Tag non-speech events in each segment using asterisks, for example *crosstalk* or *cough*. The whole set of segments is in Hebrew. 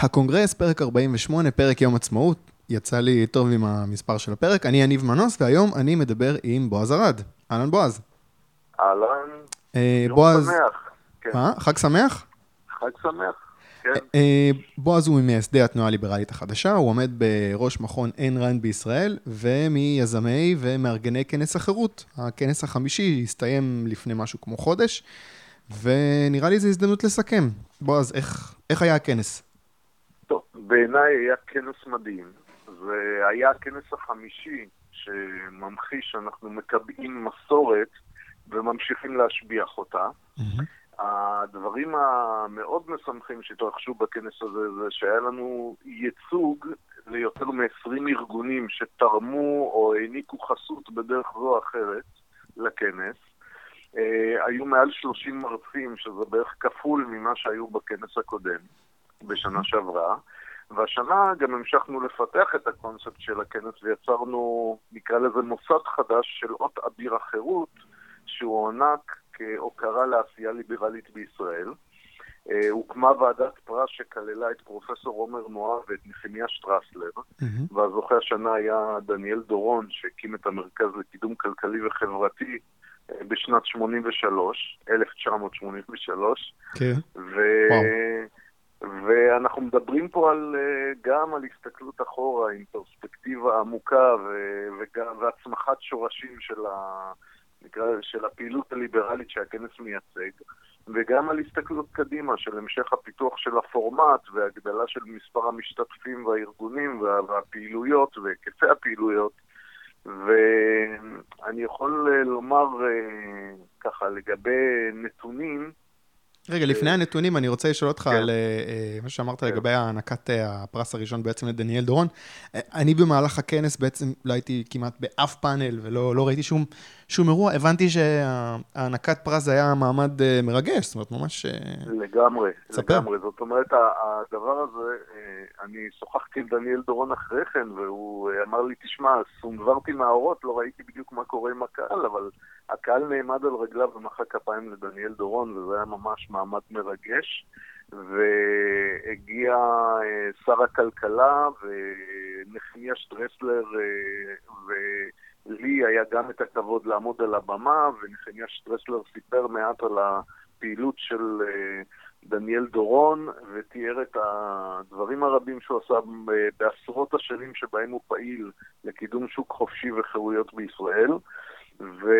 הקונגרס, פרק 48, פרק יום עצמאות. יצא לי טוב עם המספר של הפרק. אני יניב מנוס, והיום אני מדבר עם בועז ארד. אהלן בועז. אהלן. אה, יום בועז... שמח. כן. מה? חג שמח? חג שמח. כן. אה, בועז הוא ממייסדי התנועה הליברלית החדשה, הוא עומד בראש מכון אין רנד בישראל, ומיוזמי ומארגני כנס החירות. הכנס החמישי הסתיים לפני משהו כמו חודש, ונראה לי זו הזדמנות לסכם. בועז, איך, איך היה הכנס? טוב, בעיניי היה כנס מדהים. זה היה הכנס החמישי שממחיש שאנחנו מקבעים מסורת וממשיכים להשביח אותה. הדברים המאוד משמחים שהתרחשו בכנס הזה זה שהיה לנו ייצוג ליותר מ-20 ארגונים שתרמו או העניקו חסות בדרך זו או אחרת לכנס. אה, היו מעל 30 מרצים, שזה בערך כפול ממה שהיו בכנס הקודם, בשנה שעברה. והשנה גם המשכנו לפתח את הקונספט של הכנס ויצרנו, נקרא לזה מוסד חדש של אות אביר החירות, שהוא הוענק כהוקרה לעשייה ליברלית בישראל. Uh, הוקמה ועדת פרס שכללה את פרופסור עומר מואב ואת נחמיה שטרסלר, Mm-hmm. והזוכה השנה היה דניאל דורון, שהקים את המרכז לקידום כלכלי וחברתי uh, בשנת 83, 1983, כן. ו... ואנחנו מדברים פה על, אה, גם על הסתכלות אחורה עם פרספקטיבה עמוקה. וגם, והצמחת שורשים של, ה... נקרא, של הפעילות הליברלית שהכנס מייצג, וגם על הסתכלות קדימה של המשך הפיתוח של הפורמט והגדלה של מספר המשתתפים והארגונים וה... והפעילויות והיקפי הפעילויות. ואני יכול אה, לומר אה, ככה לגבי נתונים, רגע, לפני הנתונים, אני רוצה לשאול אותך כן. על אה, אה, מה שאמרת כן. לגבי הענקת אה, הפרס הראשון בעצם לדניאל דורון. אה, אני במהלך הכנס בעצם לא הייתי כמעט באף פאנל ולא לא ראיתי שום, שום אירוע. הבנתי שהענקת פרס היה מעמד אה, מרגש, זאת אומרת, ממש... אה, לגמרי, ספר. לגמרי. זאת אומרת, הדבר הזה, אה, אני שוחחתי עם דניאל דורון אחרי כן, והוא אה, אמר לי, תשמע, סונברתי מהאורות, לא ראיתי בדיוק מה קורה עם הקהל, אבל הקהל נעמד על רגליו ומחא כפיים לדניאל דורון, וזה היה ממש מעמד מרגש. והגיע אה, שר הכלכלה ונחמיה שטרסלר אה, ולי היה גם את הכבוד לעמוד על הבמה ונחמיה שטרסלר סיפר מעט על הפעילות של אה, דניאל דורון ותיאר את הדברים הרבים שהוא עשה בעשרות השנים שבהם הוא פעיל לקידום שוק חופשי וחירויות בישראל. ו...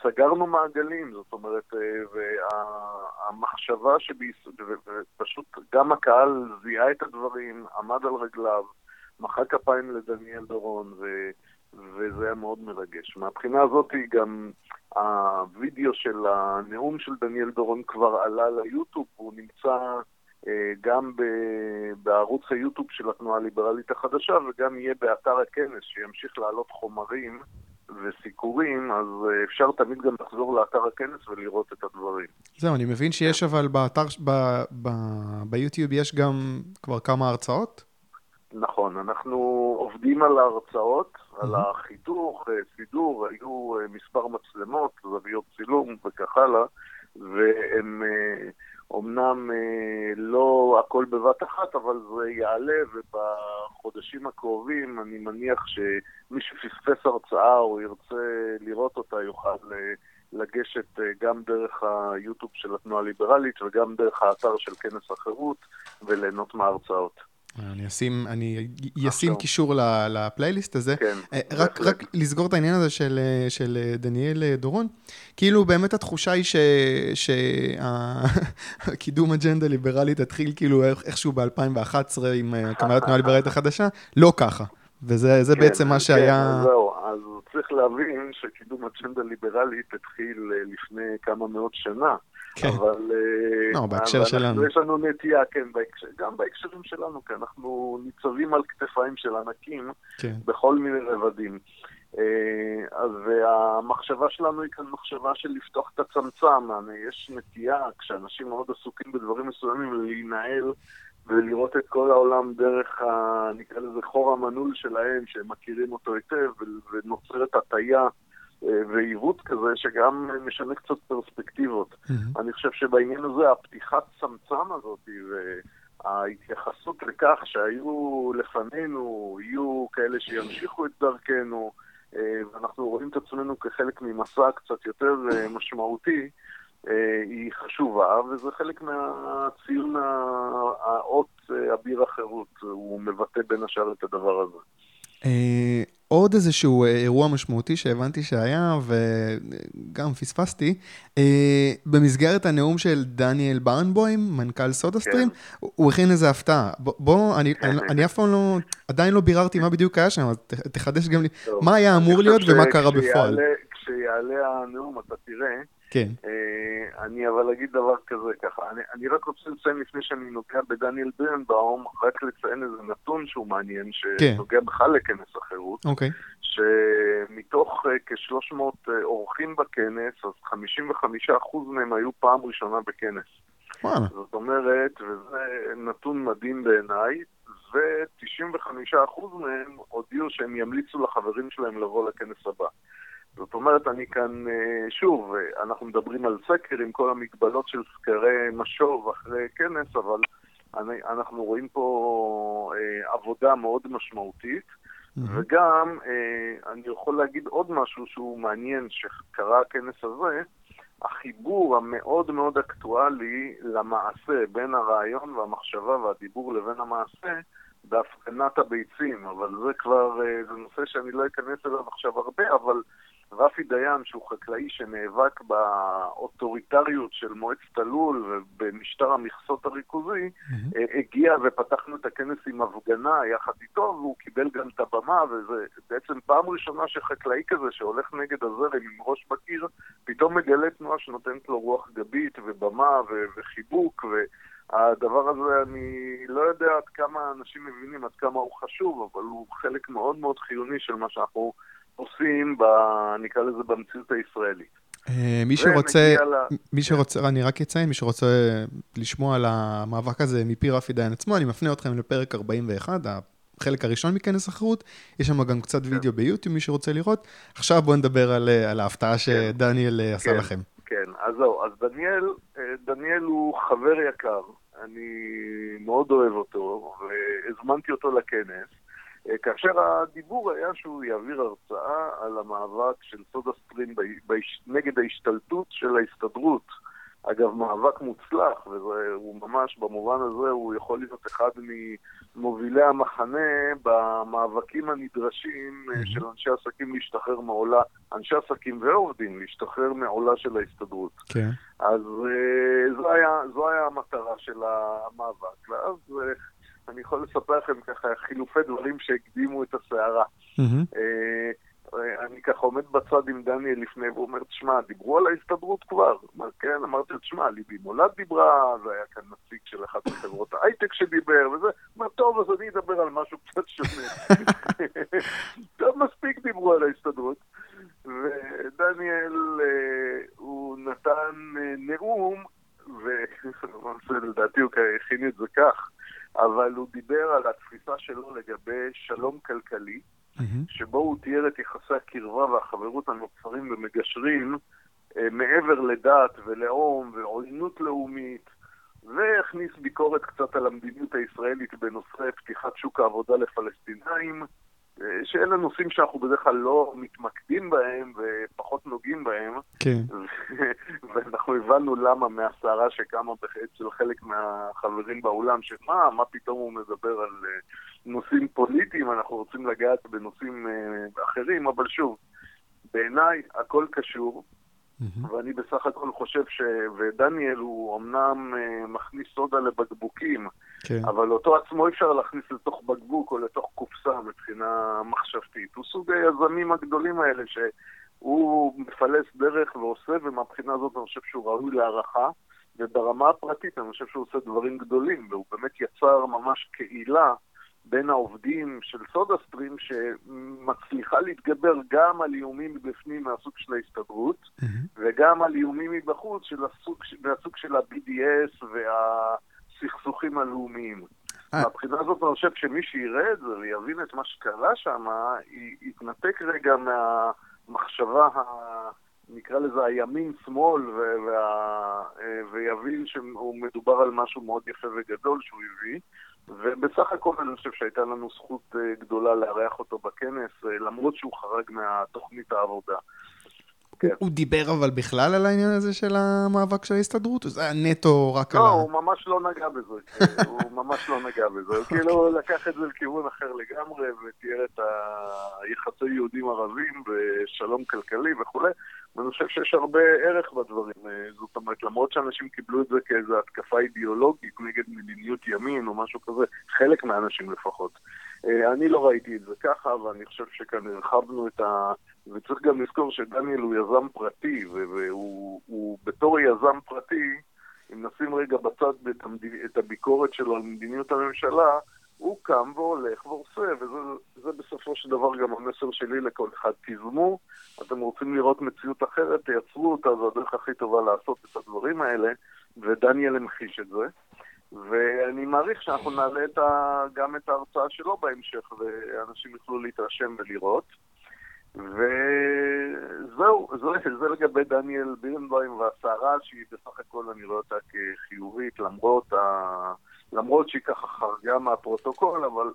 וסגרנו מעגלים, זאת אומרת, אה, והמחשבה שבישראל, ופשוט גם הקהל זיהה את הדברים, עמד על רגליו, מחא כפיים לדניאל דורון, ו... וזה היה מאוד מרגש. מהבחינה הזאת גם הווידאו של הנאום של דניאל דורון כבר עלה ליוטיוב, הוא נמצא אה, גם בערוץ היוטיוב של התנועה הליברלית החדשה וגם יהיה באתר הכנס שימשיך להעלות חומרים וסיקורים, אז אה, אפשר תמיד גם לחזור לאתר הכנס ולראות את הדברים. זהו, אני מבין שיש אבל באתר, ב- ב- ביוטיוב יש גם כבר כמה הרצאות. נכון, אנחנו עובדים על ההרצאות, על. החיתוך, אה, סידור, היו אה, מספר מצלמות, זוויות צילום וכך הלאה, והם אומנם אה, לא הכל בבת אחת, אבל זה יעלה, ובחודשים הקרובים אני מניח שמי שפספס הרצאה או ירצה לראות אותה יוכל אה, לגשת אה, גם דרך היוטיוב של התנועה הליברלית וגם דרך האתר של כנס החירות וליהנות מההרצאות. אני אשים, אני אשים. קישור לפלייליסט הזה. כן, אה, רק. רק לסגור את העניין הזה של, אה, של אה, דניאל דורון, כאילו באמת התחושה היא שהקידום *laughs* אג'נדה ליברלית התחיל כאילו איכשהו ב-2011 עם הקמת התנועה הליברלית החדשה, לא ככה. וזה זה כן, בעצם מה כן, שהיה... אז זהו, אז צריך להבין שקידום אג'נדה ליברלית התחיל לפני כמה מאות שנה. כן. אבל... אה, לא, בהקשר אבל שלנו. יש לנו נטייה, כן, בהקשר, גם בהקשרים שלנו, כי אנחנו ניצבים על כתפיים של ענקים כן. בכל מיני רבדים. אה, אז המחשבה שלנו היא כאן מחשבה של לפתוח את הצמצם. יש נטייה, כשאנשים מאוד עסוקים בדברים מסוימים, להינעל ולראות את כל העולם דרך, ה, נקרא לזה, חור המנעול שלהם, שהם מכירים אותו היטב, ונוצרת הטיה אה, ועיוות כזה, שגם משנה קצת פרספקטיבות. מהמם. אני חושב שבעניין הזה הפתיחת צמצם הזאת ההתייחסות לכך שהיו לפנינו, יהיו כאלה שימשיכו את דרכנו, אה, ואנחנו רואים את עצמנו כחלק ממסע קצת יותר אה, משמעותי, אה, היא חשובה, וזה חלק מהציון האות אביר החירות, הוא מבטא בין השאר את הדבר הזה. עוד איזשהו אירוע משמעותי שהבנתי שהיה, וגם פספסתי, במסגרת הנאום של דניאל ברנבוים, מנכ"ל סודה סטרים, כן. הוא הכין איזה הפתעה. בוא, אני, אני, אני אף פעם לא, עדיין לא ביררתי מה בדיוק היה שם, אז תחדש גם לי, מה היה אמור להיות ומה קרה בפועל. כשיעלה הנאום אתה תראה. כן. אה, אני אבל אגיד דבר כזה ככה, אני, אני רק רוצה לציין לפני שאני נוגע בדניאל בירנבאום, רק לציין איזה נתון שהוא מעניין, שנוגע כן. בכלל לכנס החירות. אוקיי. שמתוך uh, כ-300 uh, אורחים בכנס, אז 55% מהם היו פעם ראשונה בכנס. וואלה. זאת אומרת, וזה נתון מדהים בעיניי, ו-95% מהם הודיעו שהם ימליצו לחברים שלהם לבוא לכנס הבא. זאת אומרת, אני כאן, אה, שוב, אנחנו מדברים על סקר עם כל המגבלות של סקרי משוב אחרי כנס, אבל אני, אנחנו רואים פה אה, עבודה מאוד משמעותית. Mm-hmm. וגם, אה, אני יכול להגיד עוד משהו שהוא מעניין שקרה הכנס הזה, החיבור המאוד מאוד אקטואלי למעשה בין הרעיון והמחשבה והדיבור לבין המעשה בהפגנת הביצים, אבל זה כבר, זה נושא שאני לא אכנס אליו עכשיו הרבה, אבל רפי דיין, שהוא חקלאי שנאבק באוטוריטריות של מועצת הלול ובמשטר המכסות הריכוזי, mm-hmm. הגיע ופתחנו את הכנס עם הפגנה יחד איתו, והוא קיבל גם את הבמה, וזה בעצם פעם ראשונה שחקלאי כזה שהולך נגד הזרם עם ראש בקיר, פתאום מגלה תנועה שנותנת לו רוח גבית ובמה ו- וחיבוק, והדבר הזה, אני לא יודע עד כמה אנשים מבינים עד כמה הוא חשוב, אבל הוא חלק מאוד מאוד חיוני של מה שאנחנו... עושים, ב, נקרא לזה, במציאות הישראלית. אה, מי שרוצה, מי שרוצה, אני רק אציין, מי שרוצה לשמוע על המאבק הזה מפי רפי דיין עצמו, אני מפנה אתכם לפרק 41, החלק הראשון מכנס החירות, יש שם גם קצת וידאו כן. ביוטיוב, מי שרוצה לראות. עכשיו בואו נדבר על, על ההפתעה כן. שדניאל אה, עשה כן, לכם. כן, אז זהו, אז דניאל, אה, דניאל הוא חבר יקר, אני מאוד אוהב אותו, והזמנתי אותו לכנס. אה, כאשר הדיבור היה שהוא יעביר הרצאה על המאבק של סודה סטרים נגד ההשתלטות של ההסתדרות. אגב, מאבק מוצלח, והוא ממש, במובן הזה, הוא יכול להיות אחד ממובילי המחנה במאבקים הנדרשים mm-hmm. של אנשי עסקים להשתחרר מעולה, אנשי עסקים ועובדים להשתחרר מעולה של ההסתדרות. כן. אז אה, זו היה, זו היה המטרה של המאבק. ואז אני יכול לספר לכם ככה חילופי דברים שהקדימו את הסערה. אה, אני ככה עומד בצד עם דניאל לפני, והוא אומר, תשמע, דיברו על ההסתדרות כבר. אמר, כן, אמרתי תשמע, ליבי מולד דיברה, זה היה כאן נציג של אחת מחברות ההייטק שדיבר, וזה, אמר, טוב, אז אני אדבר על משהו קצת שונה. *laughs* טוב, מספיק דיברו על ההסתדרות. ודניאל, אה, הוא נתן אה, נאום, ולדעתי *laughs* הוא הכין את זה כך. אבל הוא דיבר על התפיסה שלו לגבי שלום כלכלי, mm-hmm. שבו הוא תיאר את יחסי הקרבה והחברות הנוצרים ומגשרים אה, מעבר לדת ולאום ועוינות לאומית, והכניס ביקורת קצת על המדיניות הישראלית בנושא פתיחת שוק העבודה לפלסטינאים, שאלה נושאים שאנחנו בדרך כלל לא מתמקדים בהם ופחות נוגעים בהם. כן. *laughs* ואנחנו הבנו למה מהסערה שקמה אצל חלק מהחברים באולם, שמה, מה פתאום הוא מדבר על אה, נושאים פוליטיים, אנחנו רוצים לגעת בנושאים אה, אחרים, אבל שוב, בעיניי הכל קשור. Mm-hmm. ואני בסך הכל חושב ש... ודניאל הוא אמנם uh, מכניס סודה לבקבוקים, כן. אבל אותו עצמו אפשר להכניס לתוך בקבוק או לתוך קופסה מבחינה מחשבתית. הוא סוג היזמים הגדולים האלה שהוא מפלס דרך ועושה, ומבחינה הזאת אני חושב שהוא ראוי להערכה. וברמה הפרטית אני חושב שהוא עושה דברים גדולים, והוא באמת יצר ממש קהילה בין העובדים של סודה סטרים שמצליחה להתגבר גם על איומים מבפנים מהסוג של ההסתדרות mm-hmm. וגם על איומים מבחוץ של הסוג, מהסוג של ה-BDS והסכסוכים הלאומיים. אה. מהבחינה הזאת אני חושב שמי שיראה את זה ויבין את מה שקרה שם, יתנתק רגע מהמחשבה נקרא לזה הימין-שמאל, ויבין שמדובר על משהו מאוד יפה וגדול שהוא הביא. ובסך הכל אני חושב שהייתה לנו זכות גדולה לארח אותו בכנס, למרות שהוא חרג מהתוכנית העבודה. כן. הוא דיבר אבל בכלל על העניין הזה של המאבק של ההסתדרות? זה היה נטו רק לא, על. לא, הוא ממש לא נגע בזה. כן, *laughs* הוא ממש לא נגע בזה. הוא כאילו לקח את זה לכיוון אחר לגמרי, ותיאר את היחסי יהודים ערבים ושלום כלכלי וכולי. ואני חושב שיש הרבה ערך בדברים. זאת אומרת, למרות שאנשים קיבלו את זה כאיזו התקפה אידיאולוגית נגד מדיניות ימין או משהו כזה, חלק מהאנשים לפחות. אני לא ראיתי את זה ככה, ואני חושב שכאן הרחבנו את ה... וצריך גם לזכור שדניאל הוא יזם פרטי, והוא הוא, בתור יזם פרטי, אם נשים רגע בצד. את הביקורת שלו על מדיניות הממשלה, הוא קם והולך ועושה, וזה בסופו של דבר גם המסר שלי לכל אחד. תיזמו, אתם רוצים לראות מציאות אחרת, תייצרו אותה, זו הדרך הכי טובה לעשות את הדברים האלה, ודניאל המחיש את זה. ואני מעריך שאנחנו נעלה את ה... גם את ההרצאה שלו בהמשך, ואנשים יוכלו להתרשם ולראות. וזהו, זה, זה לגבי דניאל בירנבוים והסערה שהיא בסך הכל אני רואה אותה כחיובית למרות, ה... למרות שהיא ככה חרגה מהפרוטוקול, אבל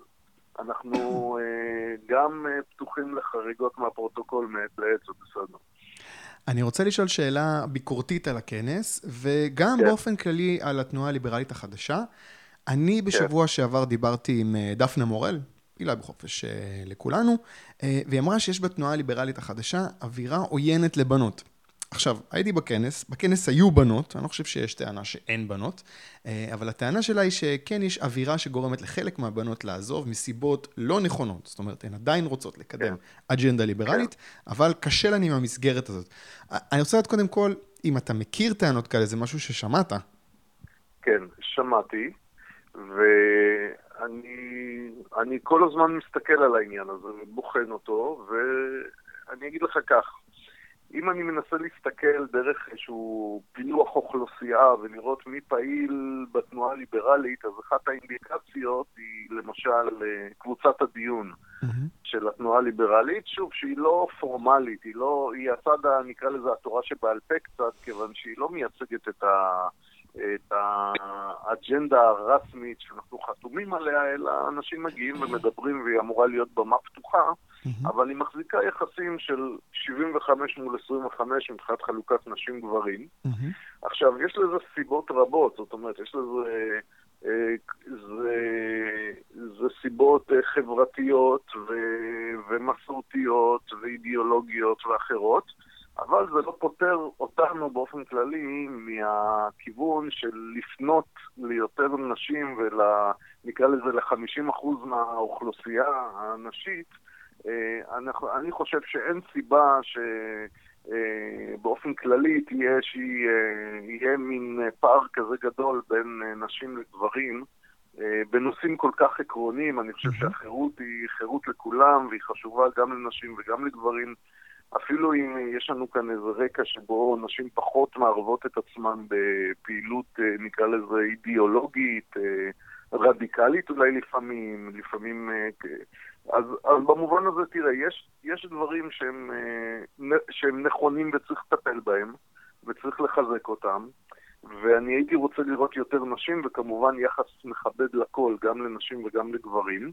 אנחנו אה, גם אה, פתוחים לחריגות מהפרוטוקול מעת לעת, זה בסדר. אני רוצה לשאול שאלה ביקורתית על הכנס, וגם כן. באופן כללי על התנועה הליברלית החדשה. אני כן. בשבוע כן. שעבר דיברתי עם אה, דפנה מורל, פעילה בחופש אה, לכולנו, והיא אמרה שיש בתנועה הליברלית החדשה אווירה עוינת לבנות. עכשיו, הייתי בכנס, בכנס היו בנות, אני לא חושב שיש טענה שאין בנות, אה, אבל הטענה שלה היא שכן יש אווירה שגורמת לחלק מהבנות לעזוב מסיבות לא נכונות. זאת אומרת, הן עדיין רוצות לקדם כן. אג'נדה ליברלית, כן. אבל קשה להן עם המסגרת הזאת. אני רוצה לדעת קודם כל, אם אתה מכיר טענות כאלה, זה משהו ששמעת. כן, שמעתי, ו... אני, אני כל הזמן מסתכל על העניין הזה ובוחן אותו, ואני אגיד לך כך, אם אני מנסה להסתכל דרך איזשהו פילוח אוכלוסייה ולראות מי פעיל בתנועה הליברלית, אז אחת האינדיקציות היא למשל אה, קבוצת הדיון mm-hmm. של התנועה הליברלית, שוב, שהיא לא פורמלית, היא לא, היא הצד, נקרא לזה התורה שבעל פה קצת, כיוון שהיא לא מייצגת את ה... את האג'נדה הרשמית שאנחנו חתומים עליה, אלא אנשים מגיעים ומדברים והיא אמורה להיות במה פתוחה, אבל היא מחזיקה יחסים של 75 מול 25 מבחינת חלוקת נשים-גברים. עכשיו, יש לזה סיבות רבות, זאת אומרת, יש לזה... אה, זה, זה סיבות אה, חברתיות ו, ומסורתיות ואידיאולוגיות ואחרות. אבל זה לא פותר אותנו באופן כללי מהכיוון של לפנות ליותר נשים ונקרא לזה ל-50% מהאוכלוסייה הנשית. אה, אני חושב שאין סיבה שבאופן אה, כללי תהיה שיהיה מין פער כזה גדול בין נשים לגברים. אה, בנושאים כל כך עקרוניים, אני חושב שהחירות היא חירות לכולם והיא חשובה גם לנשים וגם לגברים. אפילו אם יש לנו כאן איזה רקע שבו נשים פחות מערבות את עצמן בפעילות, אה, נקרא לזה אידיאולוגית, אה, רדיקלית אולי לפעמים, לפעמים... אה, אז, אז במובן הזה, תראה, יש, יש דברים שהם, שהם נכונים וצריך לטפל בהם, וצריך לחזק אותם, ואני הייתי רוצה לראות יותר נשים, וכמובן יחס מכבד לכל, גם לנשים וגם לגברים.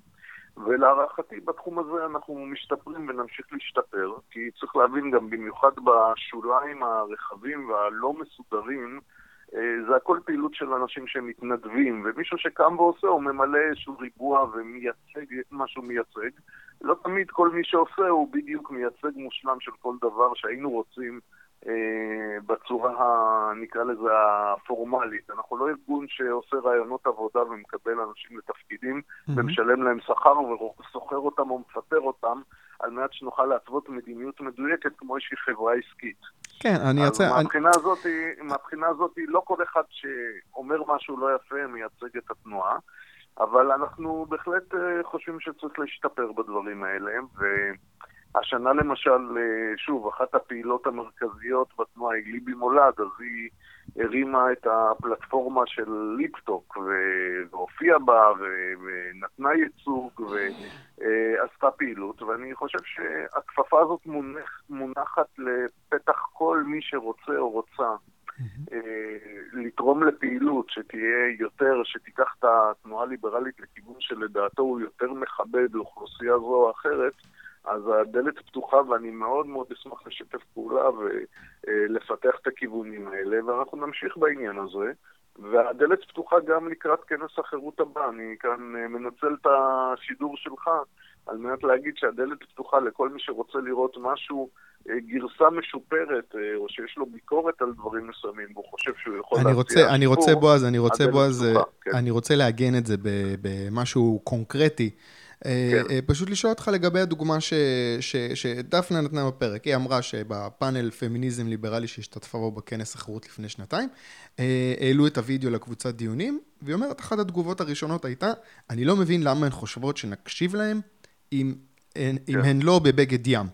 ולהערכתי בתחום הזה אנחנו משתפרים ונמשיך להשתפר, כי צריך להבין גם במיוחד בשוליים הרחבים והלא מסודרים, אה, זה הכל פעילות של אנשים שמתנדבים, ומישהו שקם ועושה הוא ממלא איזשהו ריבוע ומייצג את מה שהוא מייצג. לא תמיד כל מי שעושה הוא בדיוק מייצג מושלם של כל דבר שהיינו רוצים בצורה, נקרא לזה, הפורמלית. אנחנו לא ארגון שעושה רעיונות עבודה ומקבל אנשים לתפקידים mm-hmm. ומשלם להם שכר וסוחר אותם או מפטר אותם על מנת שנוכל להתוות מדיניות מדויקת כמו איזושהי חברה עסקית. כן, אני יוצא... מהבחינה, אני... הזאת, מהבחינה הזאת, לא כל אחד שאומר משהו לא יפה מייצג את התנועה, אבל אנחנו בהחלט אה, חושבים שצריך להשתפר בדברים האלה, ו... השנה למשל, שוב, אחת הפעילות המרכזיות בתנועה היא ליבי מולד, אז היא הרימה את הפלטפורמה של ליפטוק והופיעה בה ונתנה ייצוג ועשתה פעילות, ואני חושב שהכפפה הזאת מונח, מונחת לפתח כל מי שרוצה או רוצה אה, לתרום לפעילות שתהיה יותר, שתיקח את התנועה הליברלית לכיוון שלדעתו הוא יותר מכבד לאוכלוסייה זו או אחרת, אז הדלת פתוחה ואני מאוד מאוד אשמח לשתף פעולה ולפתח את הכיוונים האלה, ואנחנו נמשיך בעניין הזה. והדלת פתוחה גם לקראת כנס החירות הבא. אני כאן אה, מנצל את השידור שלך על מנת להגיד שהדלת פתוחה לכל מי שרוצה לראות משהו, אה, גרסה משופרת, אה, או שיש לו ביקורת על דברים מסוימים, והוא חושב שהוא יכול להציע רוצה, אני רוצה, בועז, אני רוצה, בועז, כן. אני רוצה לעגן את זה במשהו קונקרטי. כן. פשוט לשאול אותך לגבי הדוגמה ש, ש, שדפנה נתנה בפרק. היא אמרה שבפאנל פמיניזם ליברלי שהשתתפה בו בכנס החירות לפני שנתיים, העלו את הוידאו לקבוצת דיונים, והיא אומרת, אחת התגובות הראשונות הייתה, אני לא מבין למה הן חושבות שנקשיב להן אם, כן. אם הן לא בבגד ים.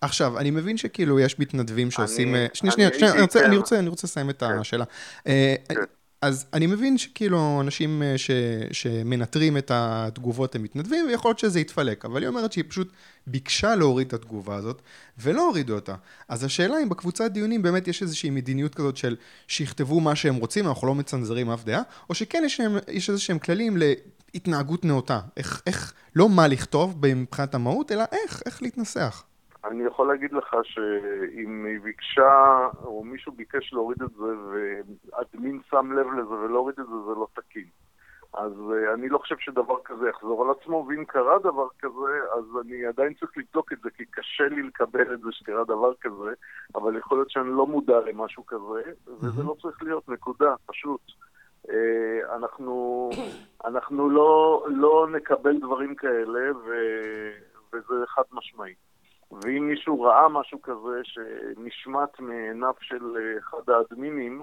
עכשיו, אני מבין שכאילו יש מתנדבים שעושים... שנייה, שנייה, שנייה, אני רוצה לסיים את כן. השאלה. אז אני מבין שכאילו אנשים אה, ש, שמנטרים את התגובות הם מתנדבים, ויכול להיות שזה יתפלק, אבל היא אומרת שהיא פשוט ביקשה להוריד את התגובה הזאת, ולא הורידו אותה. אז השאלה אם בקבוצת דיונים באמת יש איזושהי מדיניות כזאת של שיכתבו מה שהם רוצים, אנחנו לא מצנזרים אף דעה, או שכן יש, יש איזה שהם כללים להתנהגות נאותה. איך, איך, לא מה לכתוב מבחינת המהות, אלא איך, איך להתנסח. אני יכול להגיד לך שאם היא ביקשה, או מישהו ביקש להוריד את זה, ואדמין שם לב לזה ולהוריד את זה, זה לא תקין. אז uh, אני לא חושב שדבר כזה יחזור על עצמו, ואם קרה דבר כזה, אז אני עדיין צריך לבדוק את זה, כי קשה לי לקבל את זה שקרה דבר כזה, אבל יכול להיות שאני לא מודע למשהו כזה, וזה לא צריך להיות, נקודה, פשוט. Uh, אנחנו, אנחנו לא, לא נקבל דברים כאלה, ו, וזה חד משמעי. ואם מישהו ראה משהו כזה שנשמט מעיניו של אה, אחד האדמינים,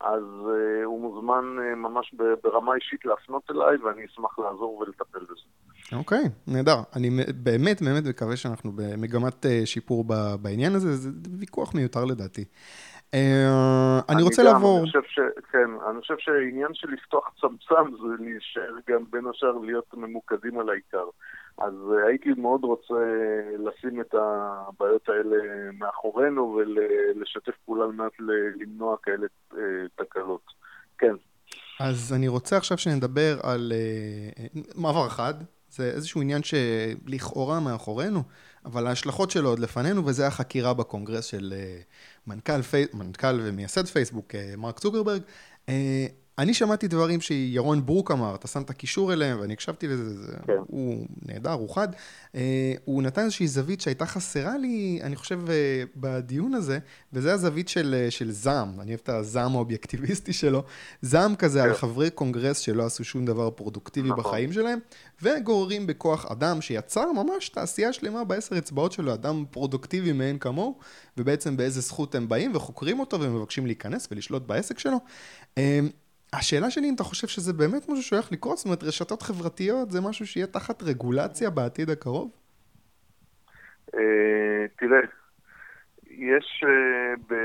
אז uh, הוא מוזמן uh, ממש ברמה אישית להפנות אליי, ואני אשמח לעזור ולטפל בזה. אוקיי, okay, נהדר. אני באמת באמת מקווה שאנחנו במגמת uh, שיפור בעניין הזה, זה ויכוח מיותר לדעתי. Uh, אני, אני רוצה גם, לעבור... אני חושב ש... כן, אני חושב שהעניין של לפתוח צמצם זה להישאר גם בין השאר להיות ממוקדים על העיקר. אז אה, הייתי מאוד רוצה לשים את הבעיות האלה מאחורינו ולשתף פעולה על מנת למנוע כאלה אה, תקלות. כן. אז אני רוצה עכשיו שנדבר על מעבר אחד, זה איזשהו עניין שלכאורה מאחורינו, אבל ההשלכות שלו עוד לפנינו, וזה החקירה בקונגרס של מנכ"ל, פי... מנכ"ל ומייסד פייסבוק, מרק צוקרברג. Uh, אני שמעתי דברים שירון ברוק אמר, אתה שם את הקישור אליהם, ואני הקשבתי לזה, כן. הוא נהדר, הוא חד. Uh, הוא נתן איזושהי זווית שהייתה חסרה לי, אני חושב, uh, בדיון הזה, וזה הזווית של, uh, של זעם, אני אוהב את הזעם האובייקטיביסטי שלו. זעם כזה כן. על חברי קונגרס שלא עשו שום דבר פרודוקטיבי נכון. בחיים שלהם, וגוררים בכוח אדם שיצר ממש תעשייה שלמה בעשר אצבעות שלו, אדם פרודוקטיבי מאין כמוהו, ובעצם באיזה זכות הם באים וחוקרים אותו ומבקשים להיכנס ולשלוט בעסק שלו. השאלה שלי אם אתה חושב שזה באמת משהו שהולך לקרות, זאת אומרת רשתות חברתיות זה משהו שיהיה תחת רגולציה בעתיד הקרוב? אה, תראה, יש אה,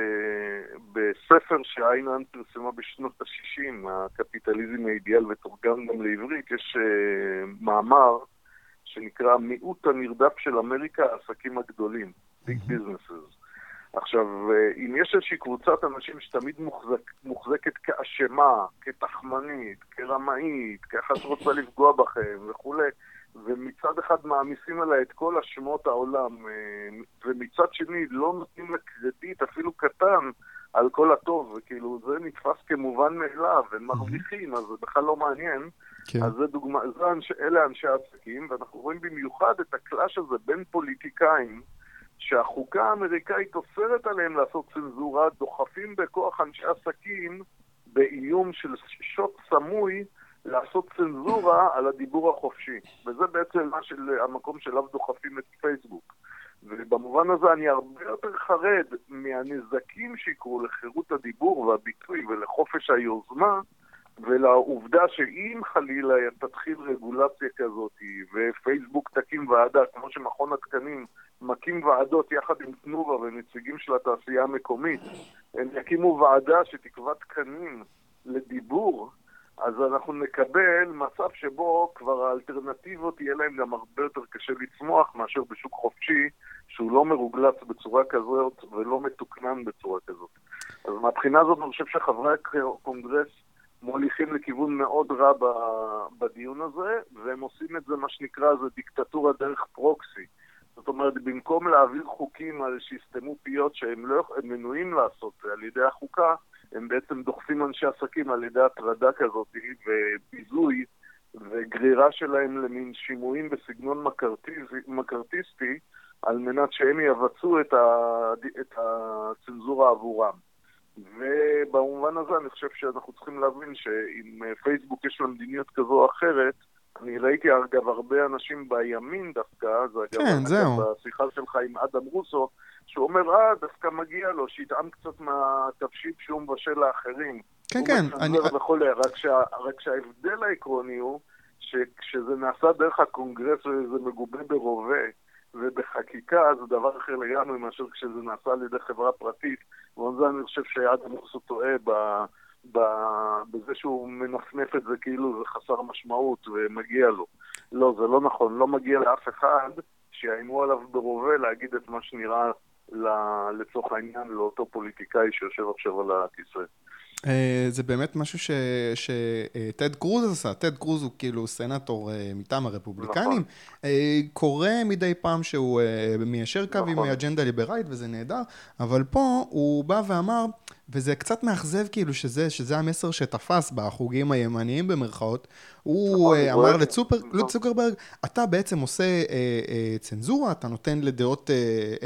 בספר שאיינן פרסמה בשנות ה-60, הקפיטליזם האידיאל ותורגם גם לעברית, יש אה, מאמר שנקרא מיעוט הנרדף של אמריקה, העסקים הגדולים, Big Businesses. עכשיו, אה, אם יש איזושהי קבוצת אנשים שתמיד מוחזק, מוחזקת כאשמה, כתחמנית, כרמאית, ככה שרוצה לפגוע בכם וכולי, ומצד אחד מעמיסים עליה את כל אשמות העולם, אה, ומצד שני לא נותנים לה קרדיט אפילו קטן על כל הטוב, וכאילו זה נתפס כמובן מאליו, הם מרוויחים, אז זה בכלל לא מעניין. כן. אז זה דוגמה, זה אנש, אלה אנשי העסקים, ואנחנו רואים במיוחד את הקלאש הזה בין פוליטיקאים, שהחוקה האמריקאית אוסרת עליהם לעשות צנזורה, דוחפים בכוח אנשי עסקים באיום של שוט סמוי לעשות צנזורה *coughs* על הדיבור החופשי. וזה בעצם מה של, המקום שאליו דוחפים את פייסבוק. ובמובן הזה אני הרבה יותר חרד מהנזקים שיקרו לחירות הדיבור והביטוי ולחופש היוזמה, ולעובדה שאם חלילה תתחיל רגולציה כזאת ופייסבוק תקים ועדה, כמו שמכון התקנים מקים ועדות יחד עם תנובה ונציגים של התעשייה המקומית, הם יקימו ועדה שתקבע תקנים לדיבור, אז אנחנו נקבל מצב שבו כבר האלטרנטיבות יהיה להם גם הרבה יותר קשה לצמוח מאשר בשוק חופשי שהוא לא מרוגלץ בצורה כזאת ולא מתוקנן בצורה כזאת. אז מהבחינה הזאת אני חושב שחברי הקונגרס מוליכים לכיוון מאוד רע בדיון הזה, והם עושים את זה, מה שנקרא, זה דיקטטורה דרך פרוקסי. זאת אומרת, במקום להעביר חוקים על שיסתמו פיות שהם לא מנועים לעשות על ידי החוקה, הם בעצם דוחפים אנשי עסקים על ידי הטרדה כזאת וביזוי וגרירה שלהם למין שימועים בסגנון מקרטיסטי על מנת שהם יבצעו את, ה, את הצנזורה עבורם. ובמובן הזה אני חושב שאנחנו צריכים להבין שאם פייסבוק יש לה מדיניות כזו או אחרת, אני ראיתי אגב הרבה אנשים בימין דווקא, זה אגב כן, זהו. בשיחה שלך עם אדם רוסו, שהוא אומר, אה, דווקא מגיע לו, שיטעם קצת מהתבשיל שהוא מבשל לאחרים. כן, כן. אני... וכולי, רק, שה, רק שההבדל העקרוני הוא, שכשזה נעשה דרך הקונגרס וזה מגובה ברובה, ובחקיקה זה דבר אחר לגמרי מאשר כשזה נעשה על ידי חברה פרטית. ובזה אני חושב שאדם רוסו טועה ב... בזה שהוא מנפנף את זה כאילו זה חסר משמעות ומגיע לו. לא, זה לא נכון, לא מגיע לאף אחד שיאיימו עליו ברובה להגיד את מה שנראה לצורך העניין לאותו פוליטיקאי שיושב עכשיו על הכיסא. אה, זה באמת משהו שטד קרוז עשה, טד קרוז הוא כאילו סנטור אה, מטעם הרפובליקנים, נכון. אה, קורה מדי פעם שהוא מיישר קו נכון. עם אג'נדה ליברלית וזה נהדר, אבל פה הוא בא ואמר, וזה קצת מאכזב כאילו שזה, שזה המסר שתפס בחוגים הימניים במרכאות, הוא נכון, אמר לצוקרברג, אתה בעצם עושה אה, אה, צנזורה, אתה נותן לדעות אה,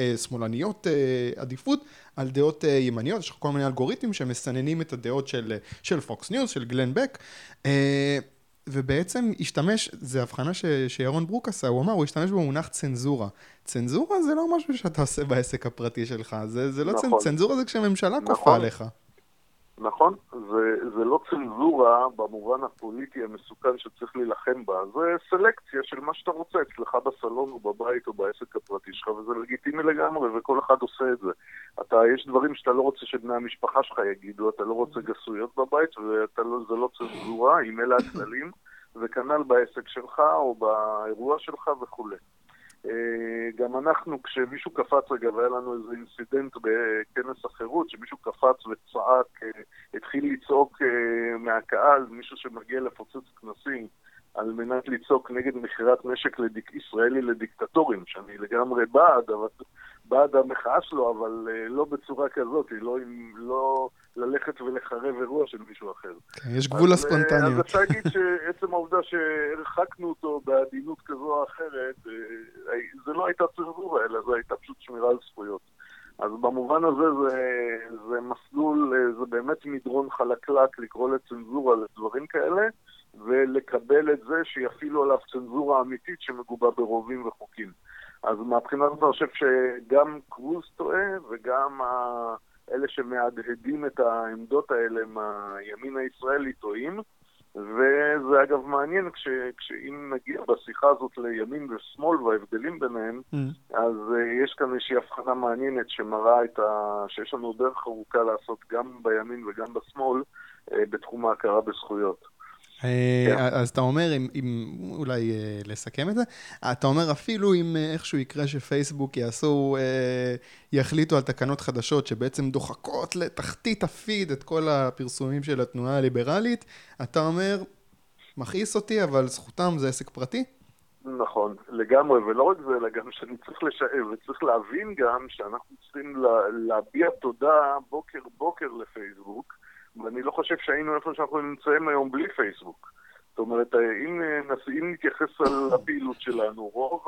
אה, שמאלניות אה, עדיפות, על דעות אה, ימניות, יש לך כל מיני אלגוריתמים שמסננים את הדעות של, פוקס ניוז, של גלן בק, אה, ובעצם השתמש, זו הבחנה ש, שירון ברוק עשה, הוא אמר, הוא השתמש במונח צנזורה. צנזורה זה לא משהו שאתה עושה בעסק הפרטי שלך, זה, זה לא נכון. צנזורה זה כשממשלה נכון. כופה עליך. נכון, זה, זה לא צנזורה במובן הפוליטי המסוכן שצריך להילחם בה, זה סלקציה של מה שאתה רוצה אצלך בסלון או בבית או בעסק הפרטי שלך, וזה לגיטימי לגמרי, וכל אחד עושה את זה. אתה, יש דברים שאתה לא רוצה שבני המשפחה שלך יגידו, אתה לא רוצה גסויות בבית, וזה לא, לא צנזורה, אם אלה הכללים, וכנ"ל בעסק שלך או באירוע שלך וכולי. אה, גם אנחנו, כשמישהו קפץ, אגב, היה לנו איזה אינסידנט בכנס החירות, שמישהו קפץ וצעק, אה, התחיל לצעוק אה, מהקהל, מישהו שמגיע לפוצץ כנסים, על מנת לצעוק נגד מכירת נשק לדיק, ישראלי לדיקטטורים, שאני לגמרי בעד, אבל בעד המחאה שלו, אבל לא בצורה כזאת, לא, לא ללכת ולחרב אירוע של מישהו אחר. כן, יש גבול לספונטניות. אז אפשר להגיד שעצם העובדה שהרחקנו אותו בעדינות כזו או אחרת, זה לא הייתה צנזורה, אלא זו הייתה פשוט שמירה על זכויות. אז במובן הזה זה, זה מסלול, זה באמת מדרון חלקלק לקרוא לצנזורה לדברים כאלה, ולקבל את זה שיפעילו עליו צנזורה אמיתית שמגובה ברובים וחוקים. אז מהבחינה הזאת אני חושב שגם קרוז טועה וגם אלה שמהדהדים את העמדות האלה מהימין הישראלי טועים. וזה אגב מעניין, כש, כשאם נגיע בשיחה הזאת לימין ושמאל וההבדלים ביניהם, mm. אז uh, יש כאן איזושהי הבחנה מעניינת שמראה את ה... שיש לנו דרך ארוכה לעשות גם בימין וגם בשמאל uh, בתחום ההכרה בזכויות. אה, כן. אז אתה אומר, אם, אולי אה, לסכם את זה, אתה אומר אפילו אם אה, איכשהו יקרה שפייסבוק יעשו, יחליטו על תקנות חדשות שבעצם דוחקות לתחתית הפיד את כל הפרסומים של התנועה הליברלית, אתה אומר, מכעיס אותי, אבל זכותם זה עסק פרטי? נכון, לגמרי, ולא רק זה, אלא גם שאני צריך לשאר, וצריך להבין גם שאנחנו צריכים להביע תודה בוקר בוקר לפייסבוק, ואני לא חושב שהיינו איפה שאנחנו נמצאים היום בלי פייסבוק. זאת אומרת, אם, אם נתייחס על *laughs* הפעילות שלנו, רוב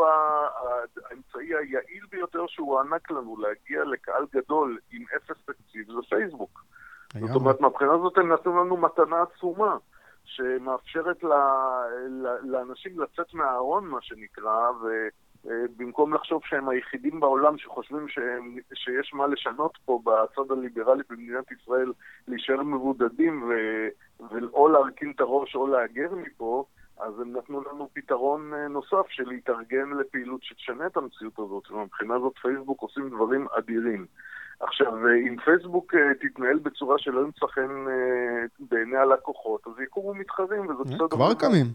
האמצעי היעיל ביותר שהוא הענק לנו להגיע לקהל גדול עם אפס תקציב זה פייסבוק. זאת אומרת, מהבחינה הזאת הם נתנו לנו מתנה עצומה, שמאפשרת לאנשים לצאת מהארון, מה שנקרא, ו... אה, במקום לחשוב שהם היחידים בעולם שחושבים שהם, שיש מה לשנות פה בצד הליברלי במדינת ישראל, להישאר מבודדים ו, ואו להרכין את הראש או להגר מפה, אז הם הם נתנו לנו פתרון נוסף של להתארגן לפעילות שתשנה את המציאות הזאת, ומבחינה זאת פייסבוק עושים דברים אדירים. עכשיו, אם פייסבוק תתנהל בצורה שלא ימצא חן בעיני הלקוחות, אז יקומו מתחרים, וזה בסדר. כבר קמים.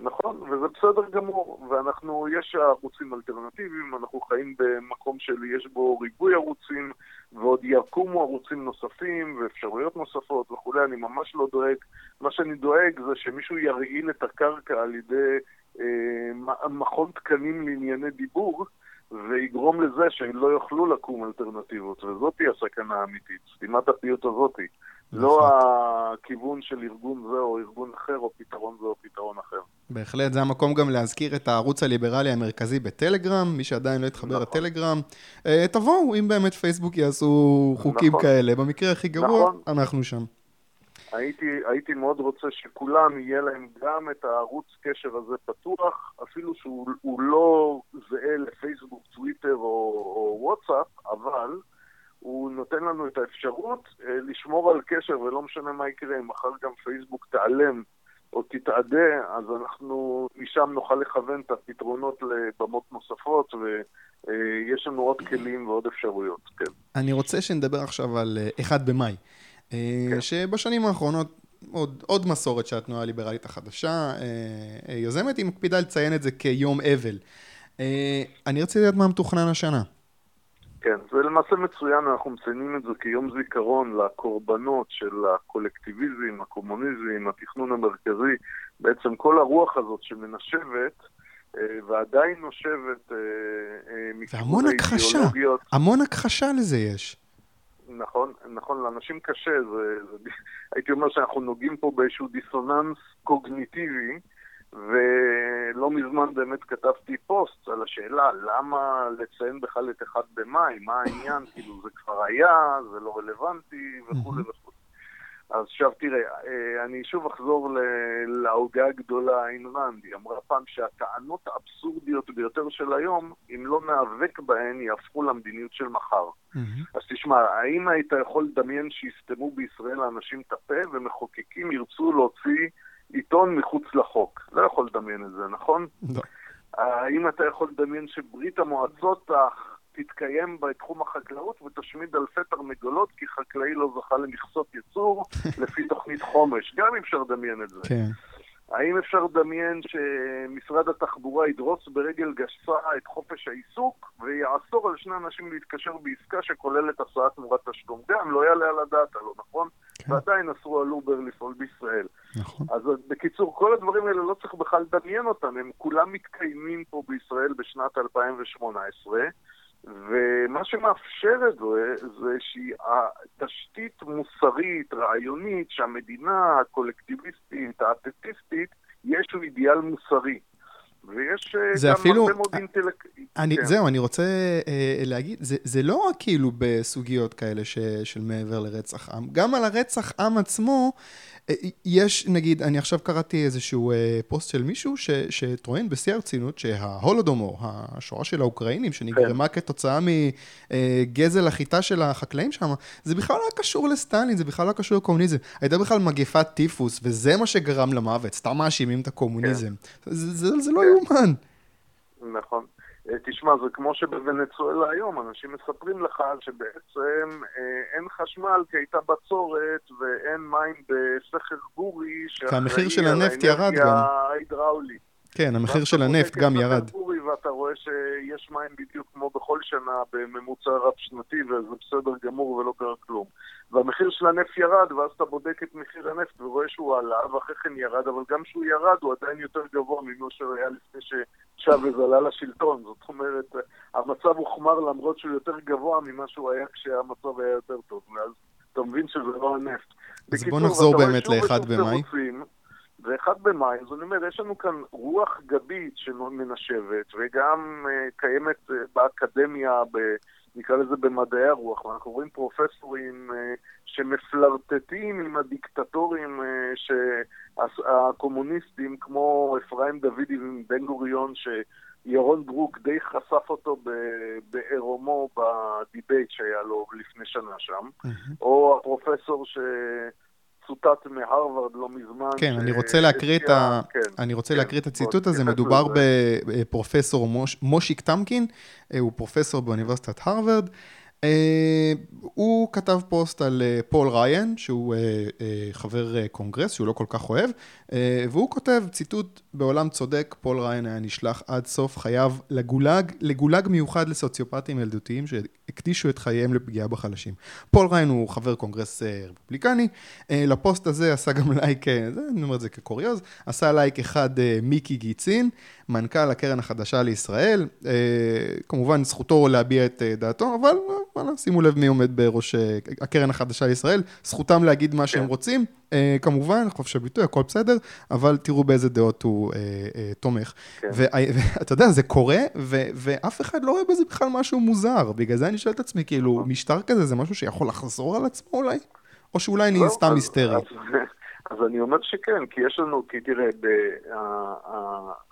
נכון, וזה בסדר גמור, ואנחנו, יש ערוצים אלטרנטיביים, אנחנו חיים במקום שיש בו ריבוי ערוצים, ועוד יקומו ערוצים נוספים ואפשרויות נוספות וכולי, אני ממש לא דואג. מה שאני דואג זה שמישהו ירעיל את הקרקע על ידי אה, מכון תקנים לענייני דיבור, ויגרום לזה שהם לא יוכלו לקום אלטרנטיבות, וזאתי הסכנה האמיתית, סתימת הפיות הזאתי. לא הכיוון של ארגון זה או ארגון אחר, או פתרון זה או פתרון אחר. בהחלט, זה המקום גם להזכיר את הערוץ הליברלי המרכזי בטלגרם, מי שעדיין לא התחבר נכון. לטלגרם. אה, תבואו, אם באמת פייסבוק יעשו חוקים נכון. כאלה, במקרה הכי גרוע, נכון. אנחנו שם. הייתי, הייתי מאוד רוצה שכולם יהיה להם גם את הערוץ קשר הזה פתוח, אפילו שהוא לא זהה לפייסבוק, טוויטר או, או וואטסאפ, אבל הוא נותן לנו את האפשרות אה, לשמור על קשר, ולא משנה מה יקרה, אם מחר גם פייסבוק תיעלם או תתאדה, אז אנחנו משם נוכל לכוון את הפתרונות לבמות נוספות, ויש לנו עוד כלים ועוד אפשרויות, כן. אני רוצה שנדבר עכשיו על 1 אה, במאי, אה, כן. שבשנים האחרונות עוד, עוד מסורת שהתנועה הליברלית החדשה יוזמת, היא מקפידה לציין את זה כיום אבל. אני רציתי לדעת מה מתוכנן השנה. כן, זה למעשה מצוין, אנחנו מציינים את זה כיום זיכרון לקורבנות של הקולקטיביזם, הקומוניזם, התכנון המרכזי, בעצם כל הרוח הזאת שמנשבת אה, ועדיין נושבת אה, אה, מכיוון האידיאולוגיות. המון הכחשה לזה יש. נכון, נכון, לאנשים קשה, זה, זה, הייתי אומר שאנחנו נוגעים פה באיזשהו דיסוננס קוגניטיבי, ולא מזמן באמת כתבתי פוסט על השאלה למה לציין בכלל את 1 במאי, מה העניין, כאילו זה כבר היה, זה לא רלוונטי וכולי וכולי. אז עכשיו תראה, אה, אני שוב אחזור להוגה הגדולה רנד, היא אמרה פעם שהטענות האבסורדיות ביותר של היום, אם לא ניאבק בהן, יהפכו למדיניות של מחר. אז תשמע, האם היית יכול לדמיין שיסתמו בישראל לאנשים את הפה ומחוקקים ירצו להוציא עיתון מחוץ לחוק. לא יכול לדמיין את זה, נכון? לא. האם אתה יכול לדמיין שברית המועצות תתקיים בתחום החקלאות ותשמיד אלפי תרנגולות כי חקלאי לא זכה למכסות ייצור *laughs* לפי תוכנית חומש? גם אפשר לדמיין את זה. כן. האם אפשר לדמיין שמשרד התחבורה ידרוס ברגל גסה את חופש העיסוק ויאסור על שני אנשים להתקשר בעסקה שכוללת הסעה תמורת תשלום? גם לא יעלה על הדעת, הלא נכון? כן. ועדיין אסרו על אובר לפעול בישראל. נכון. אז בקיצור, כל הדברים האלה לא צריך בכלל לדמיין אותם, הם כולם מתקיימים פה בישראל בשנת 2018. ומה שמאפשר את זה, זה שהיא התשתית מוסרית, רעיונית, שהמדינה הקולקטיביסטית, האתטיסטית, יש איזשהו אידיאל מוסרי. ויש אה, גם אפילו, הרבה מאוד אינטלקט... אני, כן. זהו, אני רוצה אה, להגיד, זה, זה לא רק כאילו בסוגיות כאלה ש, של מעבר לרצח עם, גם על הרצח עם עצמו, יש, נגיד, אני עכשיו קראתי איזשהו אה, פוסט של מישהו ש, שטוען בשיא הרצינות שההולודומור, השואה של האוקראינים, שנגרמה כן. כתוצאה מגזל החיטה של החקלאים שם, זה בכלל לא קשור לסטלין, זה בכלל לא קשור לקומוניזם. הייתה בכלל מגפת טיפוס, וזה מה שגרם למוות, סתם מאשימים את הקומוניזם. כן. זה, זה, זה לא. יאומן. נכון. אה, תשמע, זה כמו שבוונצואלה היום, אנשים מספרים לך שבעצם אה, אין חשמל כי הייתה בצורת ואין מים בסכר גורי שהמחיר של הנפט ירד גם. ההידראולית. כן, המחיר של הנפט גם ירד. ואתה רואה שיש מים בדיוק כמו בכל שנה בממוצע רב-שנתי וזה בסדר גמור ולא קרה כלום. והמחיר של הנפט ירד, ואז אתה בודק את מחיר הנפט ורואה שהוא עלה, ואחרי כן ירד, אבל גם כשהוא ירד הוא עדיין יותר גבוה ממה שהיה לפני ששאבז עלה לשלטון. זאת אומרת, המצב הוחמר למרות שהוא יותר גבוה ממה שהוא היה כשהמצב היה יותר טוב, ואז אתה מבין שזה לא הנפט. אז בוא נחזור באמת ל-1 במאי. ו-1 במאי, אז אני אומר, יש לנו כאן רוח גבית שמנשבת, וגם uh, קיימת uh, באקדמיה, ב, נקרא לזה במדעי הרוח, ואנחנו רואים פרופסורים uh, שמפלרטטים עם הדיקטטורים uh, שהקומוניסטים, כמו אפרים דודי ובן גוריון, שירון ברוק די חשף אותו בעירומו ב debate שהיה לו לפני שנה שם, mm-hmm. או הפרופסור ש... צוטט מהרווארד לא מזמן. כן, אני רוצה להקריא את ה... כן, אני רוצה כן, להקריא את הציטוט הזה, מדובר בפרופסור מוש, מושיק טמקין, הוא פרופסור באוניברסיטת הרווארד. אה, הוא כתב פוסט על אה, פול ראיין, שהוא אה, חבר קונגרס, שהוא לא כל כך אוהב, והוא כותב, ציטוט, בעולם צודק, פול ראיין היה נשלח עד סוף חייו לגולג, לגולג מיוחד לסוציופטים ילדותיים שהקדישו את חייהם לפגיעה בחלשים. פול ראיין הוא חבר קונגרס רפובליקני, לפוסט הזה עשה גם לייק, אני אומר את זה כקוריוז, עשה לייק אחד מיקי גיצין, מנכ"ל הקרן החדשה לישראל, אה, כמובן זכותו להביע את אה, דעתו, אבל... אה, וואלה, שימו לב מי עומד בראש אה, הקרן החדשה לישראל, זכותם להגיד מה שהם כן. רוצים, אה, כמובן, חופש הביטוי, הכל בסדר, אבל תראו באיזה דעות הוא אה, אה, תומך. כן. ואתה יודע, זה קורה, ו, ואף אחד לא רואה בזה בכלל משהו מוזר, בגלל זה אני שואל את עצמי, כאילו, נכון. משטר כזה זה משהו שיכול לחזור על עצמו אולי? או שאולי אני לא, סתם היסטרי? אז אני אומר שכן, כי יש לנו, כי תראה, ב,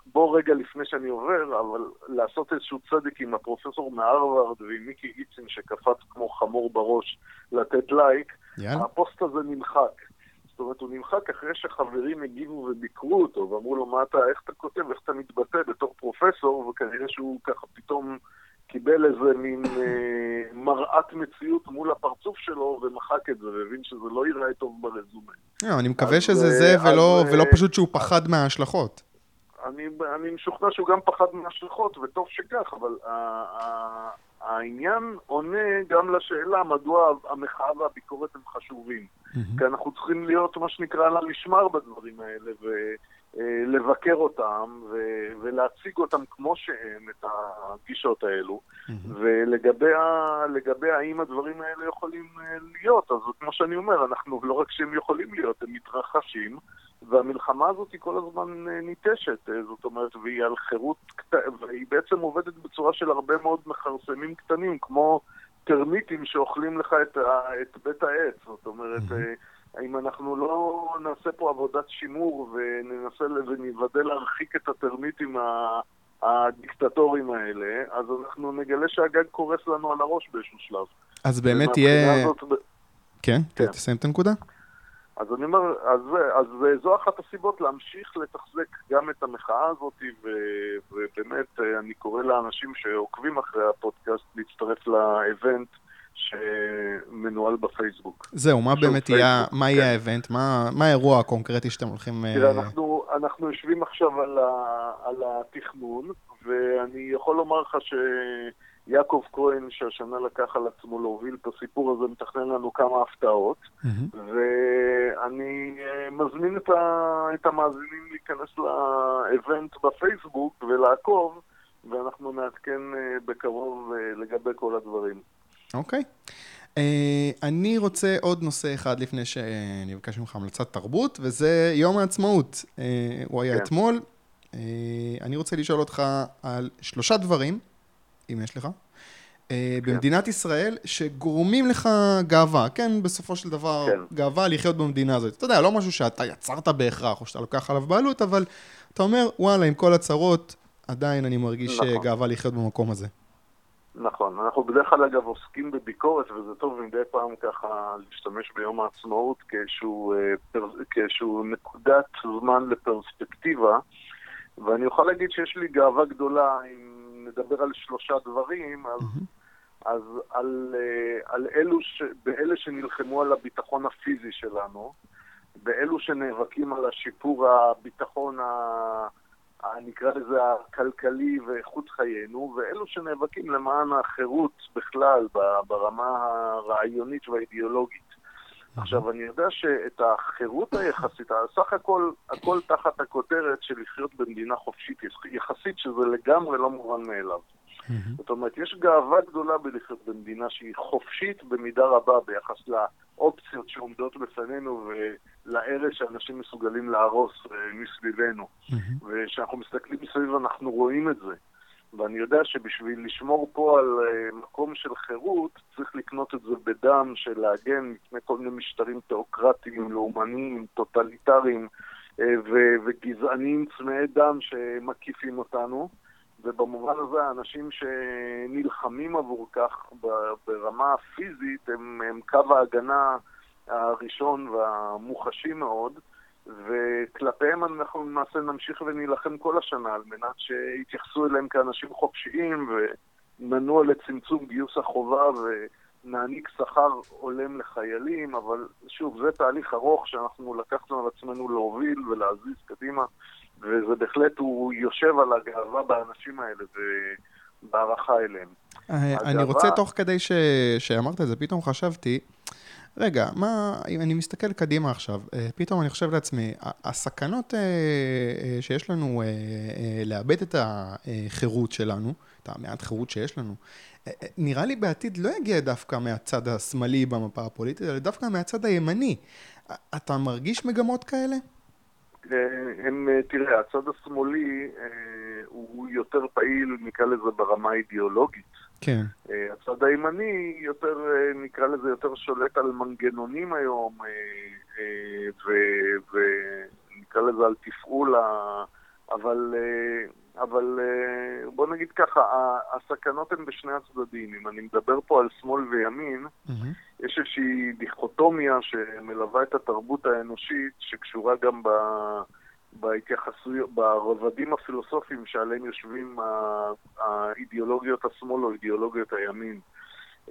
בוא רגע לפני שאני עובר, אבל לעשות איזשהו צדק עם הפרופסור מהרווארד ועם מיקי גיצין שקפץ כמו חמור בראש לתת לייק, יאללה. הפוסט הזה נמחק. זאת אומרת, הוא נמחק אחרי שחברים הגיבו וביקרו אותו, ואמרו לו, מה אתה, איך אתה כותב, איך אתה מתבטא בתור פרופסור, וכנראה שהוא ככה פתאום קיבל איזה מין אה, מראת מציאות מול הפרצוף שלו, ומחק את זה, והבין שזה לא ייראה טוב ברזומה. לא, אני מקווה שזה זה, אה, ולא, אז, ולא פשוט שהוא פחד מההשלכות. אני, אני משוכנע שהוא גם פחד מהשלכות, וטוב שכך, אבל העניין עונה גם לשאלה מדוע המחאה והביקורת הם חשובים. Mm-hmm. כי אנחנו צריכים להיות, מה שנקרא, על המשמר בדברים האלה, ולבקר אה, אותם, ו- ולהציג אותם כמו שהם, את הגישות האלו. Mm-hmm. ולגבי האם הדברים האלה יכולים אה, להיות, אז כמו שאני אומר, אנחנו לא רק שהם יכולים להיות, הם מתרחשים. והמלחמה הזאת היא כל הזמן אה, ניטשת, זאת אומרת, והיא על חירות, והיא בעצם עובדת בצורה של הרבה מאוד מכרסמים קטנים, כמו טרמיטים שאוכלים לך את, את בית העץ, זאת אומרת, mm-hmm. אם אנחנו לא נעשה פה עבודת שימור וננסה ונוודא להרחיק את הטרמיטים הדיקטטוריים האלה, אז אנחנו נגלה שהגג קורס לנו על הראש באיזשהו שלב. אז באמת יהיה... הזאת... כן, כן, תסיים את הנקודה. אז אני אומר, אז, אז זו אחת הסיבות להמשיך לתחזק גם את המחאה הזאת, ו, ובאמת אני קורא לאנשים שעוקבים אחרי הפודקאסט להצטרף לאבנט שמנוהל בפייסבוק. זהו, מה באמת יהיה, מה יהיה כן. האבנט? מה, האירוע הקונקרטי שאתם הולכים... תראה, uh... אנחנו, יושבים עכשיו על, התכנון, ואני יכול לומר לך ש... יעקב כהן, שהשנה לקח על עצמו להוביל את הסיפור הזה, מתכנן לנו כמה הפתעות. ואני אה, מזמין את, המאזינים להיכנס לאבנט בפייסבוק ולעקוב, ואנחנו נעדכן אה, בקרוב אה, לגבי כל הדברים. אוקיי. Uh, אני רוצה עוד נושא אחד לפני שאני אבקש ממך המלצת תרבות, וזה יום העצמאות. Uh, הוא היה כן. אתמול. Uh, אני רוצה לשאול אותך על שלושה דברים אם יש לך, אה, כן. במדינת ישראל, שגורמים לך גאווה, כן, בסופו של דבר, כן. גאווה לחיות במדינה הזאת. אתה יודע, לא משהו שאתה יצרת בהכרח, או שאתה לוקח עליו בעלות, אבל אתה אומר, וואלה, עם כל הצרות, עדיין אני מרגיש נכון. גאווה לחיות במקום הזה. נכון, אנחנו בדרך כלל אגב עוסקים בביקורת, וזה טוב מדי פעם ככה להשתמש ביום העצמאות כאיזשהו, אה, כאיזשהו נקודת זמן לפרספקטיבה, ואני יכול להגיד שיש לי גאווה גדולה עם נדבר על שלושה דברים, אז, mm-hmm. אז על, אה, על אלו, ש, באלה שנלחמו על הביטחון הפיזי שלנו, באלו שנאבקים על השיפור הביטחון, ה, נקרא לזה הכלכלי ואיכות חיינו, ואלו שנאבקים למען החירות בכלל ברמה הרעיונית והאידיאולוגית. עכשיו, אני יודע שאת החירות היחסית, סך הכל, הכל תחת הכותרת של לחיות במדינה חופשית יחסית, שזה לגמרי לא מובן מאליו. זאת אומרת, יש גאווה גדולה בלחיות במדינה שהיא חופשית במידה רבה ביחס לאופציות שעומדות בפנינו ולארץ שאנשים מסוגלים להרוס אה, מסביבנו. וכשאנחנו מסתכלים מסביב אנחנו רואים את זה. ואני יודע שבשביל לשמור פה על uh, מקום של חירות, צריך לקנות את זה בדם של להגן מפני כל מיני משטרים תיאוקרטיים, לאומניים, טוטליטריים uh, ו- וגזעניים צמאי דם שמקיפים אותנו. ובמובן הזה האנשים שנלחמים עבור כך ברמה הפיזית הם, הם קו ההגנה הראשון והמוחשי מאוד, וכלפיהם אנחנו למעשה נמשיך ונילחם כל השנה על מנת שיתייחסו אליהם כאנשים חופשיים וננוע לצמצום גיוס החובה ונעניק שכר הולם לחיילים, אבל שוב, זה תהליך ארוך שאנחנו לקחנו על עצמנו להוביל ולהזיז קדימה, וזה בהחלט, הוא יושב על הגאווה באנשים האלה ובהערכה אליהם. אה, אני רוצה, תוך כדי ש... שאמרת את זה, פתאום חשבתי, רגע, מה, אם אני מסתכל קדימה עכשיו, אה, פתאום אני חושב לעצמי, הסכנות אה, שיש לנו לאבד את החירות שלנו, את המעט חירות שיש לנו, נראה לי בעתיד לא יגיע דווקא מהצד השמאלי במפה הפוליטית, אלא דווקא מהצד הימני. אתה מרגיש מגמות כאלה? הם, תראה, הצד השמאלי הוא יותר פעיל, נקרא לזה ברמה האידיאולוגית. כן. אה, הצד הימני יותר, אה, נקרא לזה, יותר שולט על מנגנונים היום, אה, ונקרא לזה על תפעול, אבל, אבל בוא נגיד ככה, הסכנות הן בשני הצדדים. אם אני מדבר פה על שמאל וימין, mm-hmm. יש איזושהי דיכוטומיה שמלווה את התרבות האנושית, שקשורה גם ב... בהתייחסויות, ברבדים הפילוסופיים שעליהם יושבים האידיאולוגיות השמאל או אידיאולוגיות הימין.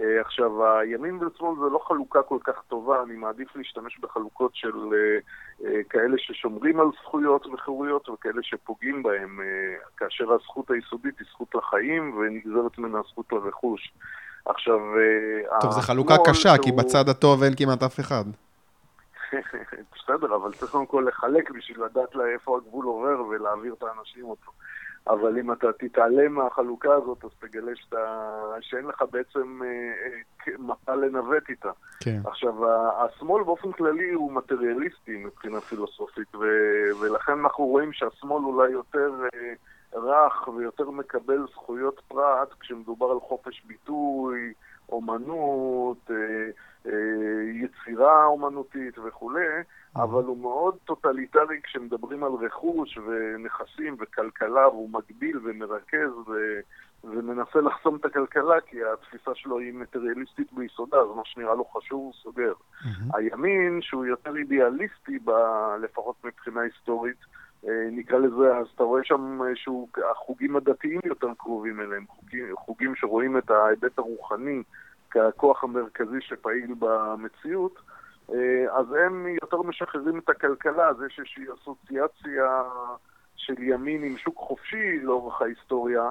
אה, עכשיו, הימין ושמאל זה לא חלוקה כל כך טובה, אני מעדיף להשתמש בחלוקות של אה, אה, כאלה ששומרים על זכויות וחירויות וכאלה שפוגעים בהם, כאשר הזכות היסודית היא זכות לחיים ונגזרת ממנה הזכות לרכוש. עכשיו... טוב, זו חלוקה קשה, שהוא... כי בצד הטוב אין כמעט אף אחד. *laughs* בסדר, אבל צריך קודם כל לחלק בשביל לדעת לה איפה הגבול עובר ולהעביר את האנשים אותו. אבל אם אתה תתעלם מהחלוקה הזאת, אז תגלה שאתה, שאין לך בעצם אה, אה, מפה לנווט איתה. כן. עכשיו, השמאל באופן כללי הוא מטריאליסטי מבחינה פילוסופית, ו- ולכן אנחנו רואים שהשמאל אולי יותר אה, רך ויותר מקבל זכויות פרט כשמדובר על חופש ביטוי, אומנות, אה, יצירה אומנותית וכולי, אבל הוא מאוד טוטליטרי כשמדברים על רכוש ונכסים וכלכלה, והוא מגביל ומרכז ו... ומנסה לחסום את הכלכלה, כי התפיסה שלו היא מטריאליסטית ביסודה, אז מה שנראה לו חשוב הוא סוגר. Mm-hmm. הימין, שהוא יותר אידיאליסטי, ב... לפחות מבחינה היסטורית, אה, נקרא לזה, אז אתה רואה שם שהוא, החוגים הדתיים יותר קרובים אליהם, חוגים, חוגים שרואים את ההיבט הרוחני ככוח המרכזי שפעיל במציאות, אה, אז הם יותר משחררים את הכלכלה, אז יש איזושהי אסוציאציה של ימין עם שוק חופשי לאורך ההיסטוריה,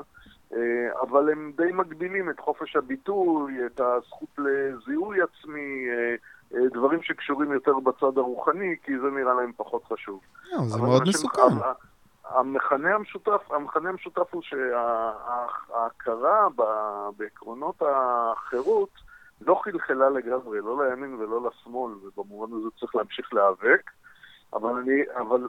אה, אבל הם די מגבילים את חופש הביטוי, את הזכות לזיהוי עצמי, אה, דברים שקשורים יותר בצד הרוחני, כי זה נראה להם פחות חשוב. זה מאוד מסוכן. המכנה המשותף, המכנה המשותף הוא שההכרה בעקרונות החירות לא חלחלה לגמרי, לא לימין ולא לשמאל, ובמובן הזה צריך להמשיך להיאבק. אבל, אני, אבל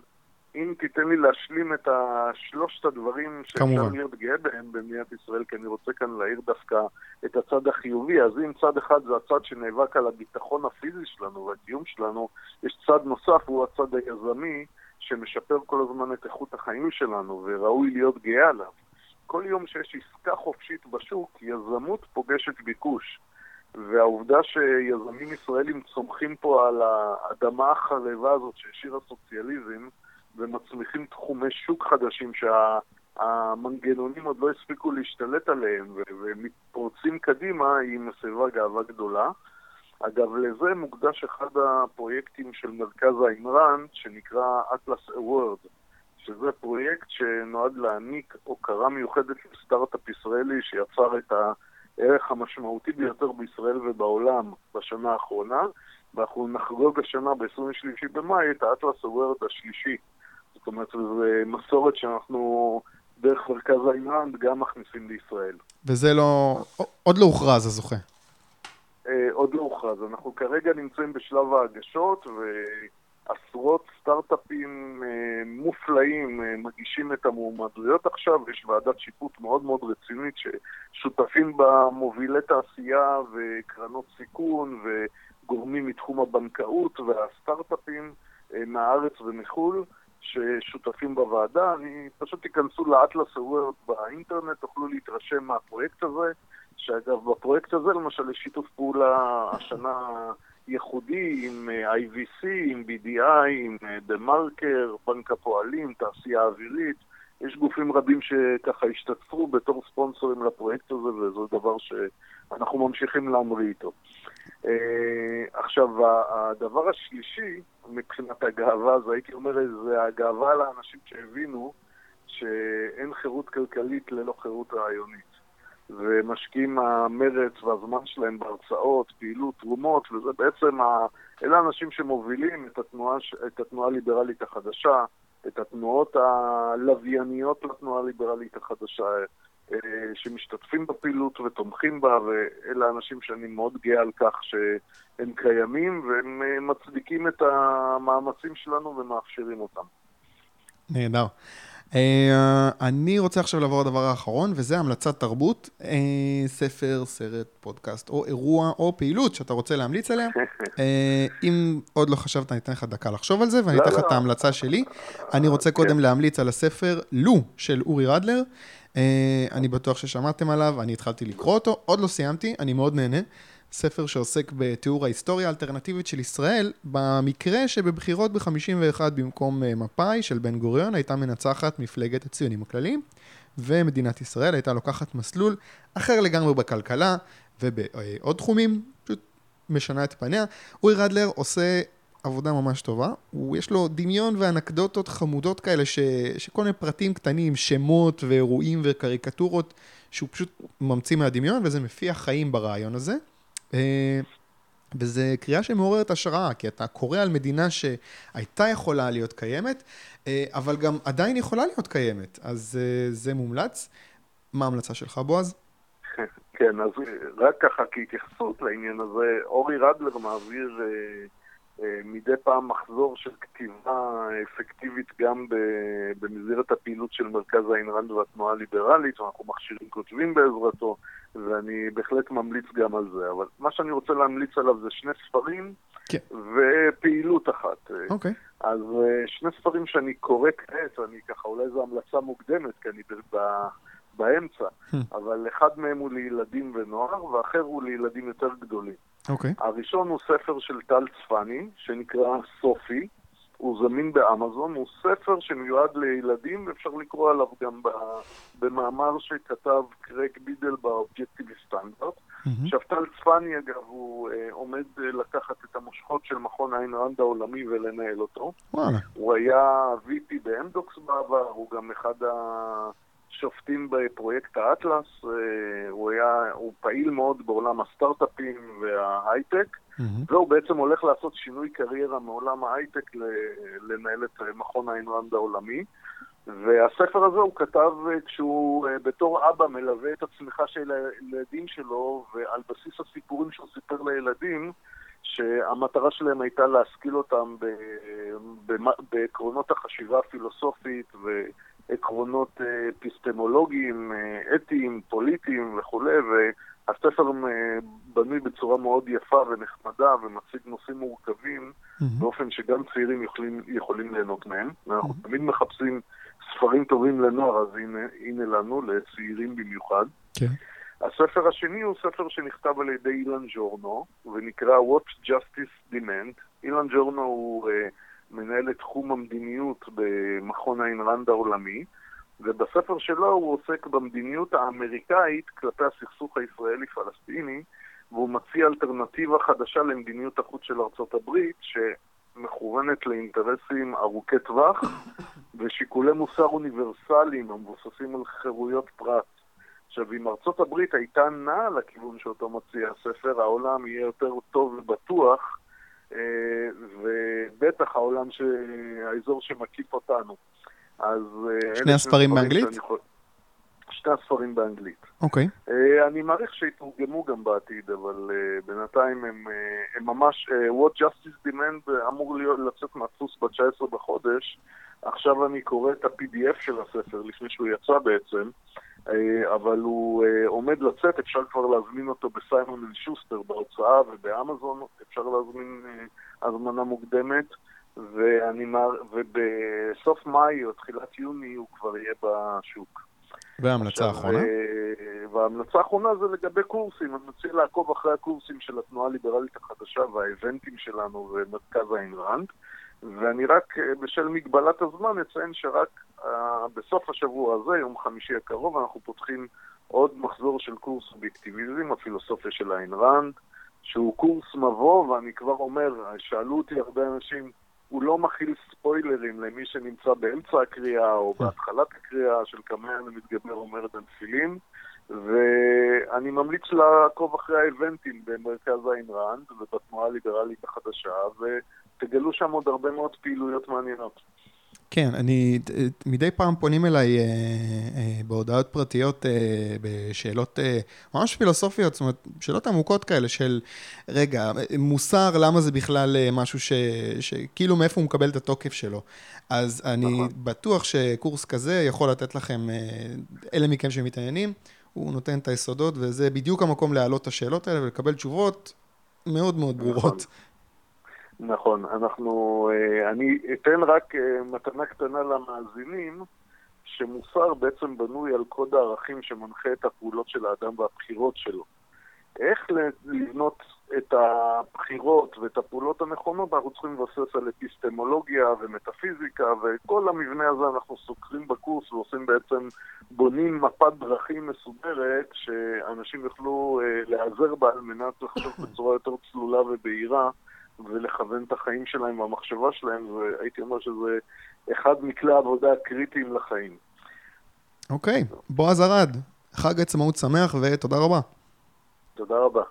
אם תיתן לי להשלים את שלושת הדברים שאפשר להיות גאה בהם במדינת ישראל, כי אני רוצה כאן להעיר דווקא את הצד החיובי, אז אם צד אחד זה הצד שנאבק על הביטחון הפיזי שלנו והקיום שלנו, יש צד נוסף, הוא הצד היזמי, שמשפר כל הזמן את איכות החיים שלנו וראוי להיות גאה עליו. כל יום שיש עסקה חופשית בשוק, יזמות פוגשת ביקוש. והעובדה שיזמים ישראלים צומחים פה על האדמה החרבה הזאת שהשאיר הסוציאליזם ומצמיחים תחומי שוק חדשים שהמנגנונים עוד לא הספיקו להשתלט עליהם ומתפורצים קדימה היא מסבה גאווה גדולה. אגב, לזה מוקדש אחד הפרויקטים של מרכז האמרן, שנקרא Atlas Award, שזה פרויקט שנועד להעניק הוקרה מיוחדת לסטארט-אפ ישראלי שיצר את הערך המשמעותי ביותר בישראל ובעולם בשנה האחרונה, ואנחנו נחגוג השנה ב-23 במאי את האטלס Award השלישי. זאת אומרת, זו מסורת שאנחנו דרך מרכז האמרן גם מכניסים לישראל. וזה לא... עוד לא הוכרז הזוכה. אה, עוד לא הוכרז. אנחנו כרגע נמצאים בשלב ההגשות, ועשרות סטארט-אפים אה, מופלאים אה, מגישים את המועמדויות עכשיו. יש ועדת שיפוט מאוד מאוד רצינית ששותפים בה מובילי תעשייה וקרנות סיכון וגורמים מתחום הבנקאות והסטארט-אפים מהארץ ומחו"ל. ששותפים בוועדה, אני פשוט תיכנסו לאטלס הוורד באינטרנט, תוכלו להתרשם מהפרויקט הזה. שאגב, בפרויקט הזה למשל יש שיתוף פעולה השנה ייחודי עם IVC, עם BDI, עם דה מרקר, בנק הפועלים, תעשייה אווירית. יש גופים רבים שככה השתתפו בתור ספונסורים לפרויקט הזה, וזה דבר שאנחנו ממשיכים להמריא איתו. עכשיו, הדבר השלישי, מבחינת הגאווה, זה הייתי אומר, זה הגאווה לאנשים שהבינו שאין חירות כלכלית ללא חירות רעיונית. ומשקיעים המרץ והזמן שלהם בהרצאות, פעילות, תרומות, וזה בעצם, ה... אלה האנשים שמובילים את התנועה, את התנועה הליברלית החדשה, את התנועות הלווייניות לתנועה הליברלית החדשה, אה, שמשתתפים בפעילות ותומכים בה, ואלה האנשים שאני מאוד גאה על כך שהם קיימים, והם אה, מצדיקים את המאמצים שלנו ומאפשרים אותם. נהדר. אה, אני רוצה עכשיו לעבור לדבר האחרון, וזה המלצת תרבות, אה, ספר, סרט, פודקאסט, או אירוע, או פעילות שאתה רוצה להמליץ עליה. *laughs* אה, אם עוד לא חשבת, אני אתן לך דקה לחשוב על זה, ואני אתן לך את ההמלצה שלי. אני רוצה כן. קודם להמליץ על הספר לו של אורי רדלר. אני בטוח ששמעתם עליו, אני התחלתי לקרוא אותו, עוד לא סיימתי, אני מאוד נהנה. ספר שעוסק בתיאור ההיסטוריה האלטרנטיבית של ישראל, במקרה שבבחירות ב-51 במקום אה, מפא"י של בן גוריון הייתה מנצחת מפלגת הציונים הכלליים, ומדינת ישראל הייתה לוקחת מסלול אחר לגמרי בכלכלה ובעוד תחומים, פשוט משנה את פניה. אורי רדלר עושה עבודה ממש טובה, הוא, יש לו דמיון ואנקדוטות חמודות כאלה, ש, שכל מיני פרטים קטנים, שמות ואירועים וקריקטורות, שהוא פשוט ממציא מהדמיון, וזה מפיח חיים ברעיון הזה. אה, וזה קריאה שמעוררת השראה, כי אתה קורא על מדינה שהייתה יכולה להיות קיימת, אה, אבל גם עדיין יכולה להיות קיימת, אז אה, זה מומלץ. מה ההמלצה שלך, בועז? *laughs* כן, אז רק ככה כהתייחסות לעניין הזה, אורי רדלר מעביר אה, מדי פעם מחזור של כתיבה אפקטיבית גם במסגרת הפעילות של מרכז איין ראנד והתנועה הליברלית, ואנחנו מכשירים כותבים בעזרתו, ואני בהחלט ממליץ גם על זה. אבל מה שאני רוצה להמליץ עליו זה שני ספרים כן. ופעילות אחת. אוקיי. אז אה, שני ספרים שאני קורא כעת, אני ככה, אולי זו המלצה מוקדמת, כי אני ב... באמצע, hmm. אבל אחד מהם הוא לילדים ונוער, ואחר הוא לילדים יותר גדולים. אוקיי. Okay. הראשון הוא ספר של טל צפני, שנקרא סופי. הוא זמין באמזון, הוא ספר שמיועד לילדים, ואפשר לקרוא עליו גם במאמר שכתב קרק בידל באובייקטיבי סטנדרט. עכשיו, טל צפני, אגב, הוא uh, עומד uh, לקחת את המושכות של מכון איין ראנד העולמי ולנהל אותו. וואלה. הוא היה VP באמדוקס בעבר, הוא גם אחד ה... שופטים בפרויקט האטלס, אה, הוא היה, הוא פעיל מאוד בעולם הסטארט-אפים וההייטק, mm-hmm. והוא בעצם הולך לעשות שינוי קריירה מעולם ההייטק לנהל את מכון איין ראנד העולמי. והספר הזה הוא כתב אה, כשהוא אה, בתור אבא מלווה את הצמיחה של הילדים שלו, ועל בסיס הסיפורים שהוא סיפר לילדים, שהמטרה שלהם הייתה להשכיל אותם בעקרונות החשיבה הפילוסופית ו... עקרונות אפיסטמולוגיים, אה, אה, אתיים, פוליטיים וכולי, אה, בנוי בצורה מאוד יפה ונחמדה ומציג נושאים מורכבים mm-hmm. באופן שגם צעירים יכולים, יכולים ליהנות מהם. ואנחנו mm-hmm. תמיד מחפשים ספרים טובים לנוער, אז הנה, הנה לנו, לצעירים במיוחד. כן. Okay. הספר השני הוא ספר שנכתב על ידי אילן ג'ורנו, ונקרא What Justice Demand. אילן ג'ורנו הוא... Uh, מנהל את תחום המדיניות במכון איין ראנד העולמי, ובספר שלו הוא עוסק במדיניות האמריקאית כלפי הסכסוך הישראלי-פלסטיני, והוא מציע אלטרנטיבה חדשה למדיניות החוץ של ארצות הברית, שמכוונת לאינטרסים ארוכי טווח *coughs* ושיקולי מוסר אוניברסליים המבוססים על חירויות פרט. עכשיו, אם ארצות הברית הייתה נעה לכיוון שאותו מציע הספר, העולם יהיה יותר טוב ובטוח, אה, ובטח העולם, ש... האזור שמקיף אותנו. אז... אה, שני הספרים באנגלית? יכול... שני הספרים באנגלית. אוקיי. Okay. Uh, אני מעריך שיתורגמו גם בעתיד, אבל uh, בינתיים הם, הם ממש... What Justice Demand אמור להיות, לצאת מהדפוס ב-19 בחודש. עכשיו אני קורא את ה-PDF של הספר, לפני שהוא יצא בעצם. אה, אבל הוא אה, עומד לצאת, אפשר כבר להזמין אותו בסיימון אל שוסטר בהוצאה ובאמזון, אפשר להזמין אה, הזמנה מוקדמת, ואני מר... ובסוף מאי או תחילת יוני הוא כבר יהיה בשוק. וההמלצה האחרונה? וההמלצה האחרונה זה לגבי קורסים, אני מציע לעקוב אחרי הקורסים של התנועה הליברלית החדשה והאבנטים שלנו ומרכז איין ראנד. ואני רק, בשל מגבלת הזמן, אציין שרק uh, בסוף השבוע הזה, יום חמישי הקרוב, אנחנו פותחים עוד מחזור של קורס אובייקטיביזם, הפילוסופיה של איין ראנד, שהוא קורס מבוא, ואני כבר אומר, שאלו אותי הרבה אנשים, הוא לא מכיל ספוילרים למי שנמצא באמצע הקריאה או בהתחלת הקריאה של כמה ימים מתגבר אומר את הנפילים. ואני ממליץ לעקוב אחרי האבנטים במרכז איין ובתנועה הליברלית החדשה, ותגלו שם עוד הרבה מאוד פעילויות מעניינות. כן, אני, מדי פעם פונים אליי אה, אה, בהודעות פרטיות אה, בשאלות אה, ממש פילוסופיות, זאת אומרת, שאלות עמוקות כאלה של, רגע, מוסר, למה זה בכלל אה, משהו ש, שכאילו מאיפה הוא מקבל את התוקף שלו. אז אני נכון. בטוח שקורס כזה יכול לתת לכם, אה, אלה מכם שמתעניינים, הוא נותן את היסודות, וזה בדיוק המקום להעלות את השאלות האלה ולקבל תשובות מאוד מאוד ברורות. נכון. אנחנו, אה, אני אתן רק אה, מתנה קטנה למאזינים, שמוסר בעצם בנוי על קוד הערכים שמנחה את הפעולות של האדם והבחירות שלו. איך לבנות את הבחירות ואת הפעולות הנכונות, אנחנו צריכים לבסס על אפיסטמולוגיה ומטאפיזיקה, וכל המבנה הזה אנחנו סוקרים בקורס ועושים בעצם, בונים מפת דרכים מסודרת, שאנשים יוכלו אה, להיעזר בה על מנת לחשוב בצורה יותר צלולה ובהירה. ולכוון את החיים שלהם והמחשבה שלהם, והייתי אומר שזה אחד מכלי העבודה הקריטיים לחיים. אוקיי, okay. בועז ארד, חג עצמאות שמח ותודה רבה. תודה רבה.